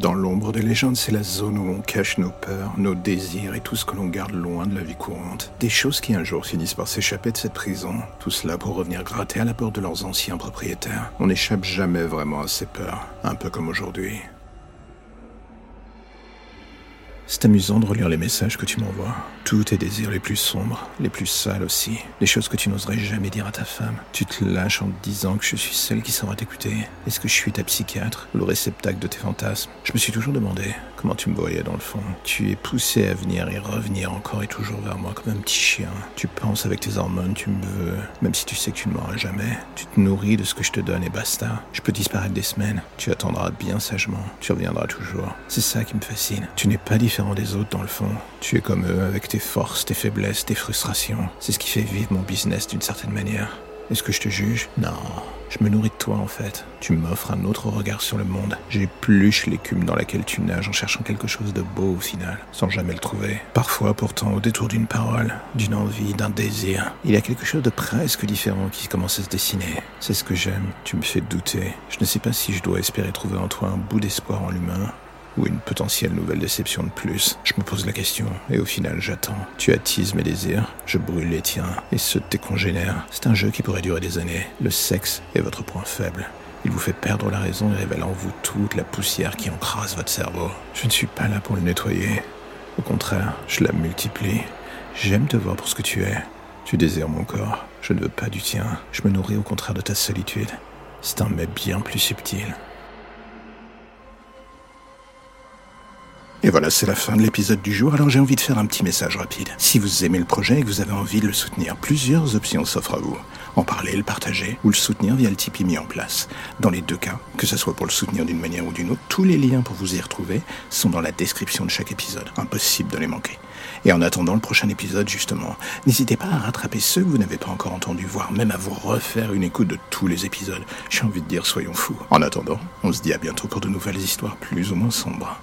Dans l'ombre des légendes, c'est la zone où on cache nos peurs, nos désirs et tout ce que l'on garde loin de la vie courante. Des choses qui un jour finissent par s'échapper de cette prison. Tout cela pour revenir gratter à la porte de leurs anciens propriétaires. On n'échappe jamais vraiment à ces peurs, un peu comme aujourd'hui. C'est amusant de relire les messages que tu m'envoies. Tous tes désirs les plus sombres, les plus sales aussi. Les choses que tu n'oserais jamais dire à ta femme. Tu te lâches en disant que je suis celle qui saura t'écouter. Est-ce que je suis ta psychiatre, le réceptacle de tes fantasmes? Je me suis toujours demandé comment tu me voyais dans le fond? Tu es poussé à venir et revenir encore et toujours vers moi comme un petit chien. Tu penses avec tes hormones, tu me veux, même si tu sais que tu ne m'auras jamais. Tu te nourris de ce que je te donne et basta. Je peux disparaître des semaines. Tu attendras bien sagement. Tu reviendras toujours. C'est ça qui me fascine. Tu n'es pas différent des autres dans le fond. Tu es comme eux avec tes forces, tes faiblesses, tes frustrations. C'est ce qui fait vivre mon business d'une certaine manière. Est-ce que je te juge? Non. Je me nourris de toi en fait. Tu m'offres un autre regard sur le monde. J'épluche l'écume dans laquelle tu nages en cherchant quelque chose de beau au final, sans jamais le trouver. Parfois pourtant au détour d'une parole, d'une envie, d'un désir, il y a quelque chose de presque différent qui commence à se dessiner. C'est ce que j'aime. Tu me fais douter. Je ne sais pas si je dois espérer trouver en toi un bout d'espoir en l'humain ou une potentielle nouvelle déception de plus. Je me pose la question, et au final j'attends. Tu attises mes désirs, je brûle les tiens, et ceux de tes congénères. C'est un jeu qui pourrait durer des années. Le sexe est votre point faible. Il vous fait perdre la raison et révèle en vous toute la poussière qui encrase votre cerveau. Je ne suis pas là pour le nettoyer. Au contraire, je la multiplie. J'aime te voir pour ce que tu es. Tu désires mon corps. Je ne veux pas du tien. Je me nourris au contraire de ta solitude. C'est un mais bien plus subtil. Et voilà, c'est la fin de l'épisode du jour, alors j'ai envie de faire un petit message rapide. Si vous aimez le projet et que vous avez envie de le soutenir, plusieurs options s'offrent à vous. En parler, le partager ou le soutenir via le Tipeee mis en place. Dans les deux cas, que ce soit pour le soutenir d'une manière ou d'une autre, tous les liens pour vous y retrouver sont dans la description de chaque épisode. Impossible de les manquer. Et en attendant le prochain épisode, justement, n'hésitez pas à rattraper ceux que vous n'avez pas encore entendus, voire même à vous refaire une écoute de tous les épisodes. J'ai envie de dire, soyons fous. En attendant, on se dit à bientôt pour de nouvelles histoires plus ou moins sombres.